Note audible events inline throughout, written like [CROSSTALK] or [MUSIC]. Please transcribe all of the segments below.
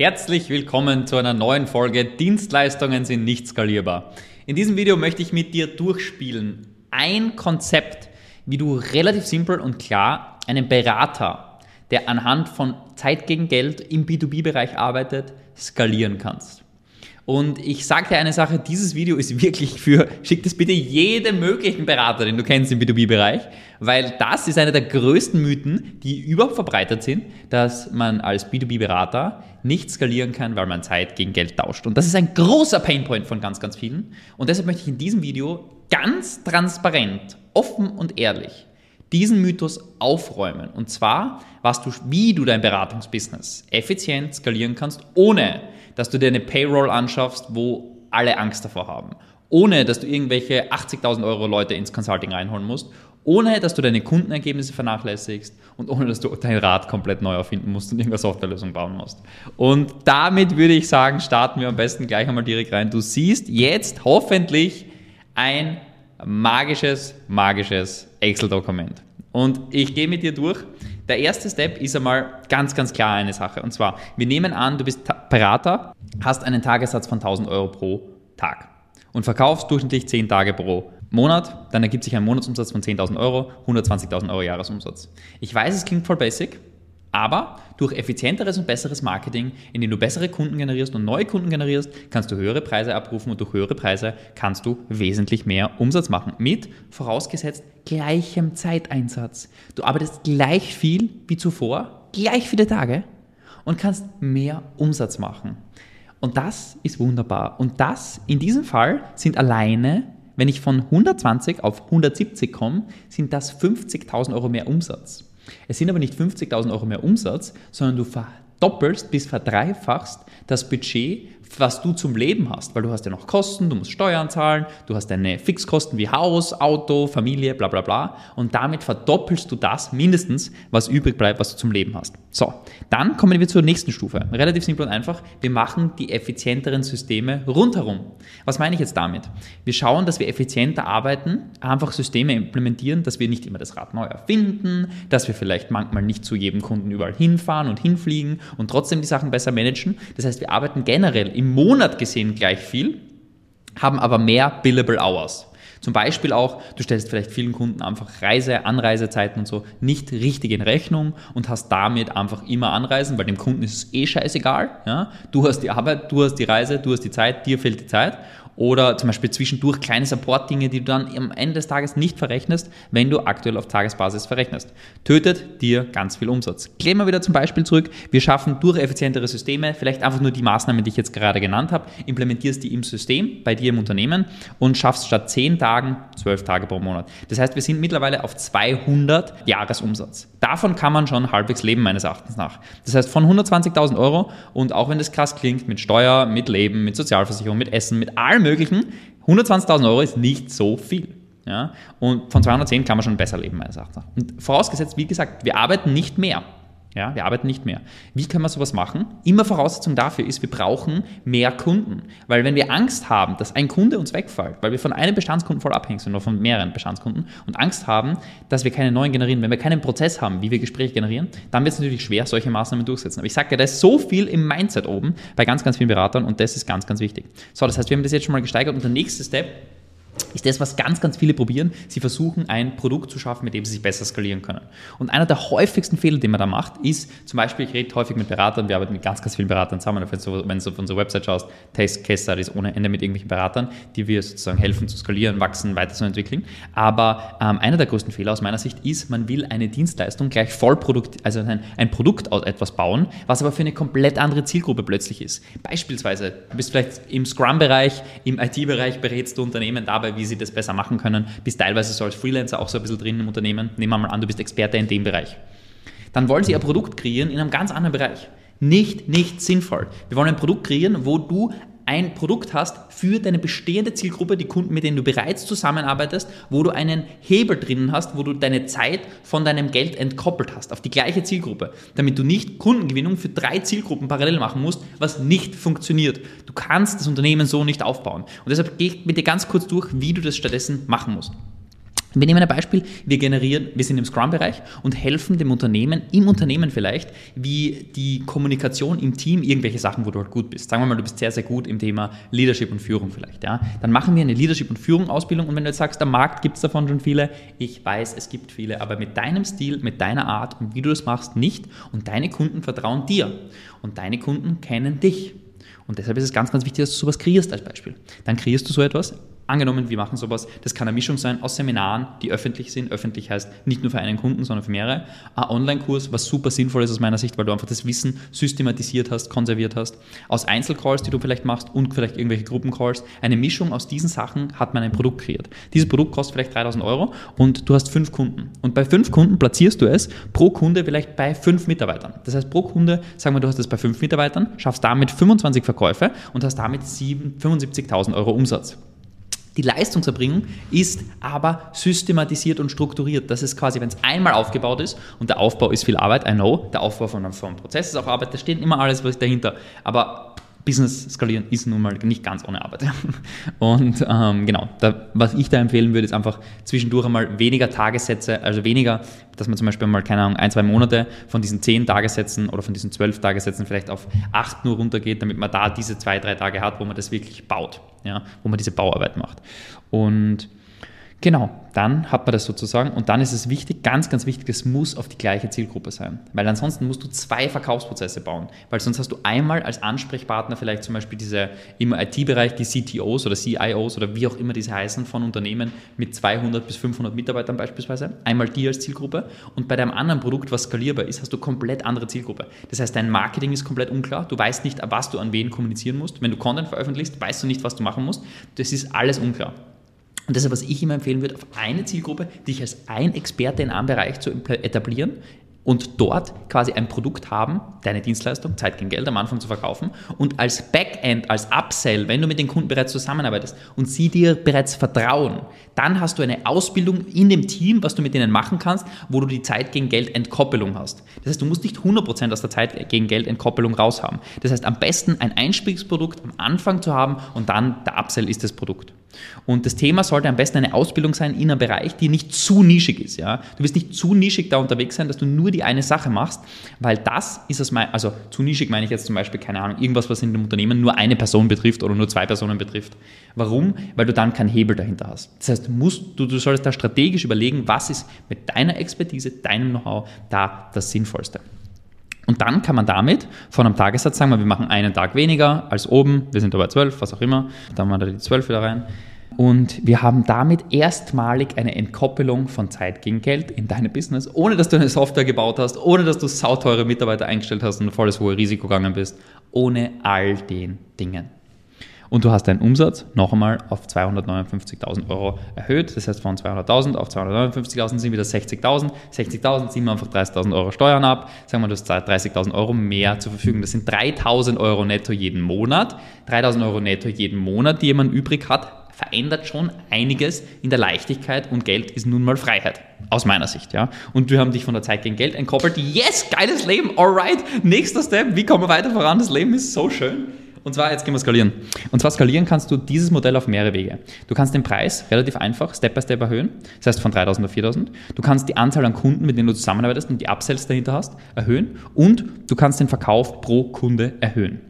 Herzlich willkommen zu einer neuen Folge Dienstleistungen sind nicht skalierbar. In diesem Video möchte ich mit dir durchspielen ein Konzept, wie du relativ simpel und klar einen Berater, der anhand von Zeit gegen Geld im B2B-Bereich arbeitet, skalieren kannst. Und ich sage dir eine Sache, dieses Video ist wirklich für, schick das bitte jedem möglichen Berater, den du kennst im B2B-Bereich, weil das ist einer der größten Mythen, die überhaupt verbreitet sind, dass man als B2B-Berater nicht skalieren kann, weil man Zeit gegen Geld tauscht. Und das ist ein großer Painpoint von ganz, ganz vielen. Und deshalb möchte ich in diesem Video ganz transparent, offen und ehrlich diesen Mythos aufräumen. Und zwar, was du, wie du dein Beratungsbusiness effizient skalieren kannst, ohne dass du dir eine Payroll anschaffst, wo alle Angst davor haben. Ohne dass du irgendwelche 80.000 Euro Leute ins Consulting reinholen musst. Ohne dass du deine Kundenergebnisse vernachlässigst und ohne dass du dein Rad komplett neu erfinden musst und irgendeine Softwarelösung bauen musst. Und damit würde ich sagen, starten wir am besten gleich einmal direkt rein. Du siehst jetzt hoffentlich ein magisches, magisches Excel-Dokument. Und ich gehe mit dir durch. Der erste Step ist einmal ganz, ganz klar eine Sache. Und zwar, wir nehmen an, du bist Berater, hast einen Tagessatz von 1000 Euro pro Tag und verkaufst durchschnittlich 10 Tage pro Monat. Dann ergibt sich ein Monatsumsatz von 10.000 Euro, 120.000 Euro Jahresumsatz. Ich weiß, es klingt voll basic, aber durch effizienteres und besseres Marketing, indem du bessere Kunden generierst und neue Kunden generierst, kannst du höhere Preise abrufen und durch höhere Preise kannst du wesentlich mehr Umsatz machen. Mit vorausgesetzt gleichem Zeiteinsatz. Du arbeitest gleich viel wie zuvor, gleich viele Tage und kannst mehr Umsatz machen. Und das ist wunderbar. Und das in diesem Fall sind alleine, wenn ich von 120 auf 170 komme, sind das 50.000 Euro mehr Umsatz. Es sind aber nicht 50.000 Euro mehr Umsatz, sondern du verdoppelst bis verdreifachst das Budget was du zum Leben hast, weil du hast ja noch Kosten, du musst Steuern zahlen, du hast deine Fixkosten wie Haus, Auto, Familie, bla bla bla und damit verdoppelst du das mindestens, was übrig bleibt, was du zum Leben hast. So, dann kommen wir zur nächsten Stufe. Relativ simpel und einfach, wir machen die effizienteren Systeme rundherum. Was meine ich jetzt damit? Wir schauen, dass wir effizienter arbeiten, einfach Systeme implementieren, dass wir nicht immer das Rad neu erfinden, dass wir vielleicht manchmal nicht zu jedem Kunden überall hinfahren und hinfliegen und trotzdem die Sachen besser managen. Das heißt, wir arbeiten generell im Monat gesehen gleich viel, haben aber mehr billable hours. Zum Beispiel auch, du stellst vielleicht vielen Kunden einfach Reise, Anreisezeiten und so nicht richtig in Rechnung und hast damit einfach immer Anreisen, weil dem Kunden ist es eh scheißegal. Ja? Du hast die Arbeit, du hast die Reise, du hast die Zeit, dir fehlt die Zeit oder zum Beispiel zwischendurch kleine Support-Dinge, die du dann am Ende des Tages nicht verrechnest, wenn du aktuell auf Tagesbasis verrechnest. Tötet dir ganz viel Umsatz. Gehen wir wieder zum Beispiel zurück. Wir schaffen durch effizientere Systeme, vielleicht einfach nur die Maßnahmen, die ich jetzt gerade genannt habe, implementierst die im System, bei dir im Unternehmen und schaffst statt 10 Tagen 12 Tage pro Monat. Das heißt, wir sind mittlerweile auf 200 Jahresumsatz. Davon kann man schon halbwegs leben, meines Erachtens nach. Das heißt, von 120.000 Euro und auch wenn das krass klingt, mit Steuer, mit Leben, mit Sozialversicherung, mit Essen, mit allem Möglichen. 120.000 Euro ist nicht so viel. Ja? Und von 210 kann man schon besser leben, meines Erachtens. Und vorausgesetzt, wie gesagt, wir arbeiten nicht mehr. Ja, wir arbeiten nicht mehr. Wie können wir sowas machen? Immer Voraussetzung dafür ist, wir brauchen mehr Kunden. Weil wenn wir Angst haben, dass ein Kunde uns wegfällt, weil wir von einem Bestandskunden voll abhängig sind oder von mehreren Bestandskunden und Angst haben, dass wir keine neuen generieren, wenn wir keinen Prozess haben, wie wir Gespräche generieren, dann wird es natürlich schwer, solche Maßnahmen durchzusetzen. Aber ich sage ja, da ist so viel im Mindset oben bei ganz, ganz vielen Beratern und das ist ganz, ganz wichtig. So, das heißt, wir haben das jetzt schon mal gesteigert und der nächste Step ist das, was ganz, ganz viele probieren. Sie versuchen, ein Produkt zu schaffen, mit dem sie sich besser skalieren können. Und einer der häufigsten Fehler, den man da macht, ist zum Beispiel, ich rede häufig mit Beratern, wir arbeiten mit ganz, ganz vielen Beratern zusammen. Wenn du, auf unsere Website schaust, Taste Case Studies ohne Ende mit irgendwelchen Beratern, die wir sozusagen helfen zu skalieren, wachsen, weiterzuentwickeln. Aber ähm, einer der größten Fehler aus meiner Sicht ist, man will eine Dienstleistung gleich Vollprodukt, also ein, ein Produkt aus etwas bauen, was aber für eine komplett andere Zielgruppe plötzlich ist. Beispielsweise, du bist vielleicht im Scrum-Bereich, im IT-Bereich berätst du Unternehmen dabei, dabei, wie sie das besser machen können. Bist teilweise so als Freelancer auch so ein bisschen drin im Unternehmen. Nehmen wir mal an, du bist Experte in dem Bereich. Dann wollen sie ein Produkt kreieren in einem ganz anderen Bereich. Nicht, nicht sinnvoll. Wir wollen ein Produkt kreieren, wo du ein Produkt hast für deine bestehende Zielgruppe, die Kunden, mit denen du bereits zusammenarbeitest, wo du einen Hebel drinnen hast, wo du deine Zeit von deinem Geld entkoppelt hast auf die gleiche Zielgruppe, damit du nicht Kundengewinnung für drei Zielgruppen parallel machen musst, was nicht funktioniert. Du kannst das Unternehmen so nicht aufbauen. Und deshalb gehe ich mit dir ganz kurz durch, wie du das stattdessen machen musst. Wir nehmen ein Beispiel, wir generieren, wir sind im Scrum-Bereich und helfen dem Unternehmen, im Unternehmen vielleicht, wie die Kommunikation im Team, irgendwelche Sachen, wo du halt gut bist. Sagen wir mal, du bist sehr, sehr gut im Thema Leadership und Führung vielleicht. Ja? Dann machen wir eine Leadership- und Führung-Ausbildung und wenn du jetzt sagst, am Markt gibt es davon schon viele, ich weiß, es gibt viele, aber mit deinem Stil, mit deiner Art und wie du das machst, nicht und deine Kunden vertrauen dir und deine Kunden kennen dich. Und deshalb ist es ganz, ganz wichtig, dass du sowas kreierst als Beispiel. Dann kreierst du so etwas, Angenommen, wir machen sowas, das kann eine Mischung sein aus Seminaren, die öffentlich sind. Öffentlich heißt nicht nur für einen Kunden, sondern für mehrere. Ein Online-Kurs, was super sinnvoll ist aus meiner Sicht, weil du einfach das Wissen systematisiert hast, konserviert hast. Aus Einzelcalls, die du vielleicht machst und vielleicht irgendwelche Gruppencalls. Eine Mischung aus diesen Sachen hat man ein Produkt kreiert. Dieses Produkt kostet vielleicht 3000 Euro und du hast fünf Kunden. Und bei fünf Kunden platzierst du es pro Kunde vielleicht bei fünf Mitarbeitern. Das heißt, pro Kunde, sagen wir, du hast es bei fünf Mitarbeitern, schaffst damit 25 Verkäufe und hast damit 75.000 Euro Umsatz. Die Leistungserbringung ist aber systematisiert und strukturiert. Das ist quasi, wenn es einmal aufgebaut ist und der Aufbau ist viel Arbeit, I know, der Aufbau von einem, Prozess ist auch Arbeit, da steht immer alles was dahinter. Aber Business skalieren ist nun mal nicht ganz ohne Arbeit. Und ähm, genau, da, was ich da empfehlen würde, ist einfach zwischendurch einmal weniger Tagessätze, also weniger, dass man zum Beispiel mal, keine Ahnung, ein, zwei Monate von diesen zehn Tagessätzen oder von diesen zwölf Tagessätzen vielleicht auf acht nur runtergeht, damit man da diese zwei, drei Tage hat, wo man das wirklich baut, ja, wo man diese Bauarbeit macht. Und Genau, dann hat man das sozusagen und dann ist es wichtig, ganz, ganz wichtig, es muss auf die gleiche Zielgruppe sein. Weil ansonsten musst du zwei Verkaufsprozesse bauen. Weil sonst hast du einmal als Ansprechpartner vielleicht zum Beispiel diese im IT-Bereich die CTOs oder CIOs oder wie auch immer diese heißen von Unternehmen mit 200 bis 500 Mitarbeitern beispielsweise. Einmal die als Zielgruppe und bei deinem anderen Produkt, was skalierbar ist, hast du komplett andere Zielgruppe. Das heißt, dein Marketing ist komplett unklar. Du weißt nicht, was du an wen kommunizieren musst. Wenn du Content veröffentlichst, weißt du nicht, was du machen musst. Das ist alles unklar. Und deshalb, was ich immer empfehlen würde, auf eine Zielgruppe, dich als ein Experte in einem Bereich zu etablieren, und dort quasi ein Produkt haben, deine Dienstleistung, Zeit gegen Geld am Anfang zu verkaufen und als Backend, als Upsell, wenn du mit den Kunden bereits zusammenarbeitest und sie dir bereits vertrauen, dann hast du eine Ausbildung in dem Team, was du mit denen machen kannst, wo du die Zeit gegen Geld Entkoppelung hast. Das heißt, du musst nicht 100% aus der Zeit gegen Geld Entkoppelung raushaben. Das heißt, am besten ein Einstiegsprodukt am Anfang zu haben und dann der Upsell ist das Produkt. Und das Thema sollte am besten eine Ausbildung sein in einem Bereich, die nicht zu nischig ist. Ja? Du wirst nicht zu nischig da unterwegs sein, dass du nur die eine Sache machst, weil das ist aus mein, also zu nischig meine ich jetzt zum Beispiel, keine Ahnung, irgendwas, was in dem Unternehmen nur eine Person betrifft oder nur zwei Personen betrifft. Warum? Weil du dann keinen Hebel dahinter hast. Das heißt, musst, du, du solltest da strategisch überlegen, was ist mit deiner Expertise, deinem Know-how da das Sinnvollste. Und dann kann man damit von einem Tagessatz sagen, wir machen einen Tag weniger als oben, wir sind dabei zwölf, was auch immer, dann machen wir da die zwölf wieder rein. Und wir haben damit erstmalig eine Entkoppelung von Zeit gegen Geld in deinem Business, ohne dass du eine Software gebaut hast, ohne dass du sauteure Mitarbeiter eingestellt hast und volles hohe Risiko gegangen bist, ohne all den Dingen und du hast deinen Umsatz noch einmal auf 259.000 Euro erhöht. Das heißt, von 200.000 auf 259.000 sind wieder 60.000. 60.000 ziehen wir einfach 30.000 Euro Steuern ab. Sagen wir, du hast 30.000 Euro mehr zur Verfügung. Das sind 3.000 Euro netto jeden Monat. 3.000 Euro netto jeden Monat, die jemand übrig hat, verändert schon einiges in der Leichtigkeit und Geld ist nun mal Freiheit. Aus meiner Sicht, ja. Und wir haben dich von der Zeit gegen Geld entkoppelt. Yes, geiles Leben, alright. Nächster Step, wie kommen wir weiter voran? Das Leben ist so schön. Und zwar, jetzt gehen wir skalieren. Und zwar skalieren kannst du dieses Modell auf mehrere Wege. Du kannst den Preis relativ einfach Step by Step erhöhen, das heißt von 3000 auf 4000. Du kannst die Anzahl an Kunden, mit denen du zusammenarbeitest und die Upsells dahinter hast, erhöhen. Und du kannst den Verkauf pro Kunde erhöhen.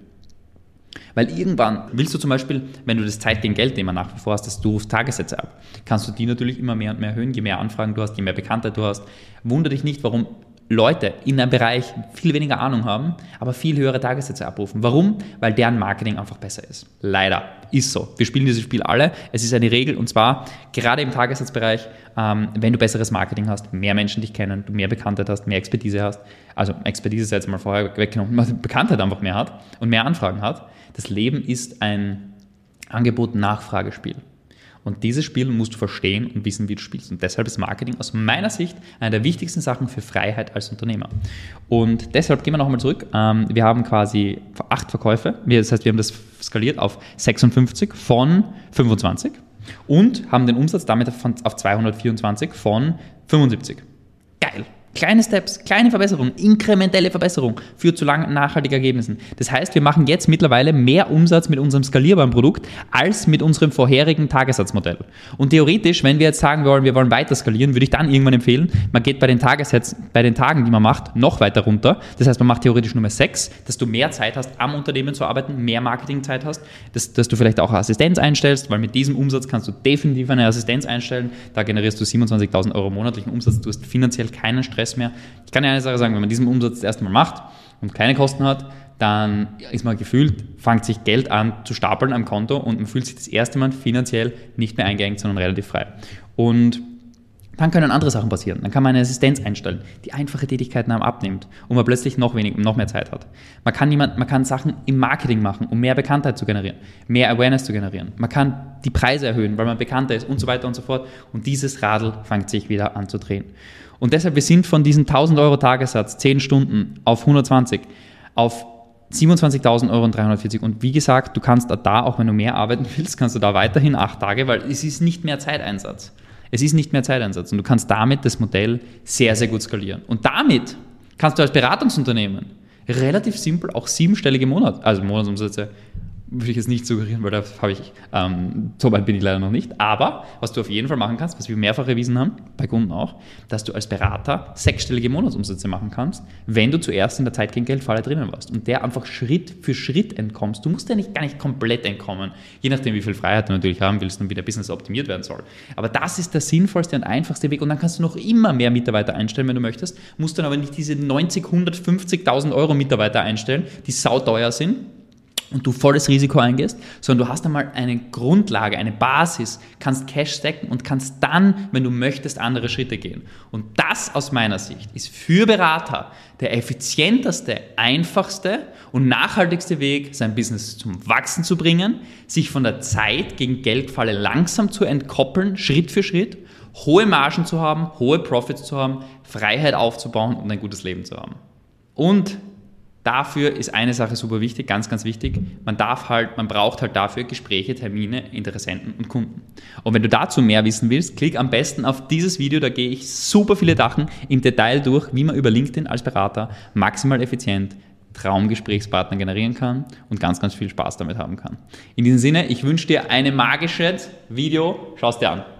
Weil irgendwann willst du zum Beispiel, wenn du das Zeit gegen Geld-Thema nach wie vor hast, dass du rufst Tagessätze ab, kannst du die natürlich immer mehr und mehr erhöhen. Je mehr Anfragen du hast, je mehr Bekanntheit du hast. Wunder dich nicht, warum Leute in einem Bereich viel weniger Ahnung haben, aber viel höhere Tagessätze abrufen. Warum? Weil deren Marketing einfach besser ist. Leider. Ist so. Wir spielen dieses Spiel alle. Es ist eine Regel und zwar gerade im Tagessatzbereich, ähm, wenn du besseres Marketing hast, mehr Menschen dich kennen, du mehr Bekanntheit hast, mehr Expertise hast, also Expertise ist jetzt mal vorher weggenommen, Bekanntheit einfach mehr hat und mehr Anfragen hat. Das Leben ist ein Angebot-Nachfragespiel. Und dieses Spiel musst du verstehen und wissen, wie du spielst. Und deshalb ist Marketing aus meiner Sicht eine der wichtigsten Sachen für Freiheit als Unternehmer. Und deshalb gehen wir nochmal zurück. Ähm, wir haben quasi acht Verkäufe. Das heißt, wir haben das skaliert auf 56 von 25 und haben den Umsatz damit auf 224 von 75. Kleine Steps, kleine Verbesserungen, inkrementelle Verbesserung führt zu lang nachhaltigen Ergebnissen. Das heißt, wir machen jetzt mittlerweile mehr Umsatz mit unserem skalierbaren Produkt als mit unserem vorherigen Tagessatzmodell. Und theoretisch, wenn wir jetzt sagen wollen, wir wollen weiter skalieren, würde ich dann irgendwann empfehlen, man geht bei den Tagessätzen, bei den Tagen, die man macht, noch weiter runter. Das heißt, man macht theoretisch Nummer sechs, dass du mehr Zeit hast, am Unternehmen zu arbeiten, mehr Marketingzeit hast, dass, dass du vielleicht auch Assistenz einstellst, weil mit diesem Umsatz kannst du definitiv eine Assistenz einstellen. Da generierst du 27.000 Euro monatlichen Umsatz, du hast finanziell keinen Stress Stress mehr. Ich kann ja eine Sache sagen, wenn man diesen Umsatz das erste Mal macht und keine Kosten hat, dann ist man gefühlt, fängt sich Geld an zu stapeln am Konto und man fühlt sich das erste Mal finanziell nicht mehr eingeengt, sondern relativ frei. Und dann können andere Sachen passieren. Dann kann man eine Assistenz einstellen, die einfache Tätigkeiten abnimmt und man plötzlich noch wenig, noch mehr Zeit hat. Man kann, jemand, man kann Sachen im Marketing machen, um mehr Bekanntheit zu generieren, mehr Awareness zu generieren. Man kann die Preise erhöhen, weil man bekannter ist und so weiter und so fort. Und dieses Radl fängt sich wieder an zu drehen. Und deshalb, wir sind von diesem 1000 Euro Tagessatz, 10 Stunden auf 120, auf 27.000 Euro und 340. Und wie gesagt, du kannst da, auch wenn du mehr arbeiten [LAUGHS] willst, kannst du da weiterhin acht Tage, weil es ist nicht mehr Zeiteinsatz. Es ist nicht mehr Zeiteinsatz. Und du kannst damit das Modell sehr, sehr gut skalieren. Und damit kannst du als Beratungsunternehmen relativ simpel auch siebenstellige Monat, also Monatsumsätze würde ich jetzt nicht suggerieren, weil da habe ich, ähm, so weit bin ich leider noch nicht. Aber was du auf jeden Fall machen kannst, was wir mehrfach erwiesen haben, bei Kunden auch, dass du als Berater sechsstellige Monatsumsätze machen kannst, wenn du zuerst in der Zeit gegen Geldfalle drinnen warst und der einfach Schritt für Schritt entkommst. Du musst ja nicht gar nicht komplett entkommen, je nachdem, wie viel Freiheit du natürlich haben willst und wie der Business optimiert werden soll. Aber das ist der sinnvollste und einfachste Weg und dann kannst du noch immer mehr Mitarbeiter einstellen, wenn du möchtest, musst dann aber nicht diese 90, 150.000 Euro Mitarbeiter einstellen, die sauteuer sind und du volles Risiko eingehst, sondern du hast einmal eine Grundlage, eine Basis, kannst Cash stacken und kannst dann, wenn du möchtest, andere Schritte gehen. Und das aus meiner Sicht ist für Berater der effizienteste, einfachste und nachhaltigste Weg, sein Business zum Wachsen zu bringen, sich von der Zeit gegen Geldfalle langsam zu entkoppeln, Schritt für Schritt, hohe Margen zu haben, hohe Profits zu haben, Freiheit aufzubauen und ein gutes Leben zu haben. Und dafür ist eine Sache super wichtig, ganz, ganz wichtig. Man darf halt, man braucht halt dafür Gespräche, Termine, Interessenten und Kunden. Und wenn du dazu mehr wissen willst, klick am besten auf dieses Video, da gehe ich super viele Sachen im Detail durch, wie man über LinkedIn als Berater maximal effizient Traumgesprächspartner generieren kann und ganz, ganz viel Spaß damit haben kann. In diesem Sinne, ich wünsche dir eine magische Video. Schau es dir an.